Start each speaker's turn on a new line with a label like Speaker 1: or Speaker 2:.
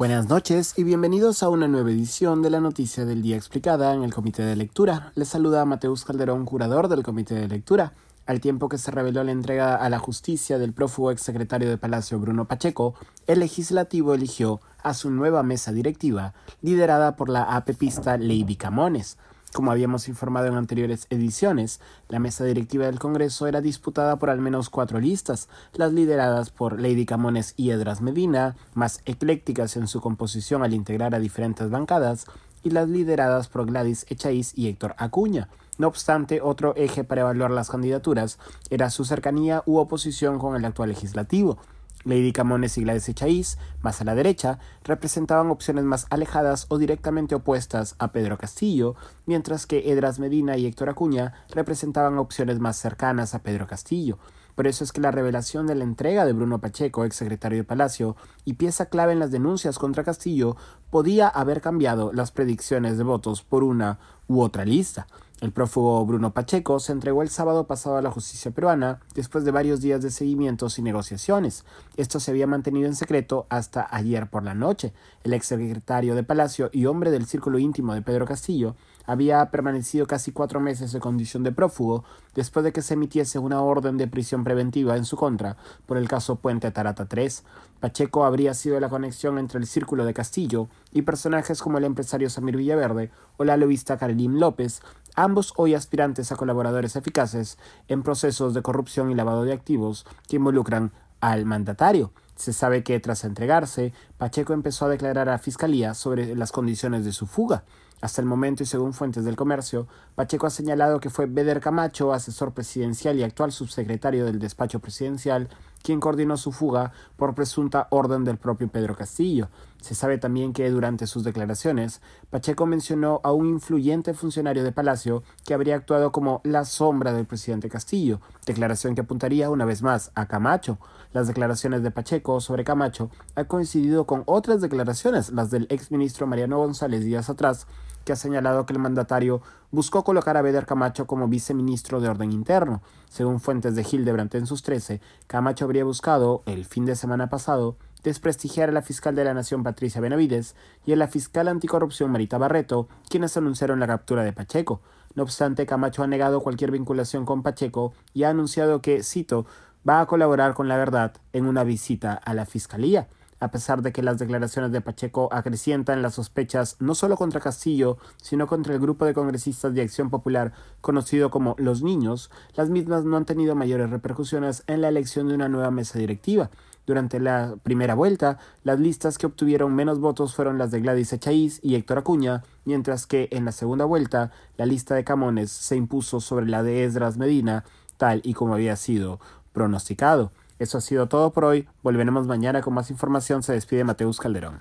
Speaker 1: Buenas noches y bienvenidos a una nueva edición de la Noticia del Día Explicada en el Comité de Lectura. Les saluda Mateus Calderón, curador del Comité de Lectura. Al tiempo que se reveló la entrega a la justicia del prófugo exsecretario de Palacio Bruno Pacheco, el legislativo eligió a su nueva mesa directiva, liderada por la apepista Lady Camones. Como habíamos informado en anteriores ediciones, la mesa directiva del Congreso era disputada por al menos cuatro listas, las lideradas por Lady Camones y Edras Medina, más eclécticas en su composición al integrar a diferentes bancadas, y las lideradas por Gladys Echaíz y Héctor Acuña. No obstante, otro eje para evaluar las candidaturas era su cercanía u oposición con el actual legislativo. Lady Camones y Gladys Echaíz, más a la derecha, representaban opciones más alejadas o directamente opuestas a Pedro Castillo, mientras que Edras Medina y Héctor Acuña representaban opciones más cercanas a Pedro Castillo. Por eso es que la revelación de la entrega de Bruno Pacheco, exsecretario de Palacio, y pieza clave en las denuncias contra Castillo, podía haber cambiado las predicciones de votos por una u otra lista. El prófugo Bruno Pacheco se entregó el sábado pasado a la justicia peruana después de varios días de seguimientos y negociaciones. Esto se había mantenido en secreto hasta ayer por la noche. El exsecretario de Palacio y hombre del círculo íntimo de Pedro Castillo había permanecido casi cuatro meses en condición de prófugo después de que se emitiese una orden de prisión preventiva en su contra por el caso Puente Tarata 3. Pacheco habría sido la conexión entre el círculo de Castillo y personajes como el empresario Samir Villaverde o la lobista Karim López, ambos hoy aspirantes a colaboradores eficaces en procesos de corrupción y lavado de activos que involucran al mandatario. Se sabe que tras entregarse, Pacheco empezó a declarar a Fiscalía sobre las condiciones de su fuga. Hasta el momento y según fuentes del comercio, Pacheco ha señalado que fue Beder Camacho, asesor presidencial y actual subsecretario del despacho presidencial, quien coordinó su fuga por presunta orden del propio Pedro Castillo. Se sabe también que durante sus declaraciones, Pacheco mencionó a un influyente funcionario de Palacio que habría actuado como la sombra del presidente Castillo, declaración que apuntaría una vez más a Camacho. Las declaraciones de Pacheco sobre Camacho han coincidido con otras declaraciones, las del exministro Mariano González días atrás, que ha señalado que el mandatario buscó colocar a Beder Camacho como viceministro de Orden Interno. Según fuentes de Hildebrandt en sus 13, Camacho habría buscado, el fin de semana pasado, desprestigiar a la fiscal de la Nación Patricia Benavides y a la fiscal anticorrupción Marita Barreto, quienes anunciaron la captura de Pacheco. No obstante, Camacho ha negado cualquier vinculación con Pacheco y ha anunciado que, cito, va a colaborar con la verdad en una visita a la Fiscalía a pesar de que las declaraciones de Pacheco acrecientan las sospechas no solo contra Castillo, sino contra el grupo de congresistas de Acción Popular conocido como Los Niños, las mismas no han tenido mayores repercusiones en la elección de una nueva mesa directiva. Durante la primera vuelta, las listas que obtuvieron menos votos fueron las de Gladys Echaíz y Héctor Acuña, mientras que en la segunda vuelta, la lista de Camones se impuso sobre la de Esdras Medina, tal y como había sido pronosticado. Eso ha sido todo por hoy. Volveremos mañana con más información. Se despide Mateus Calderón.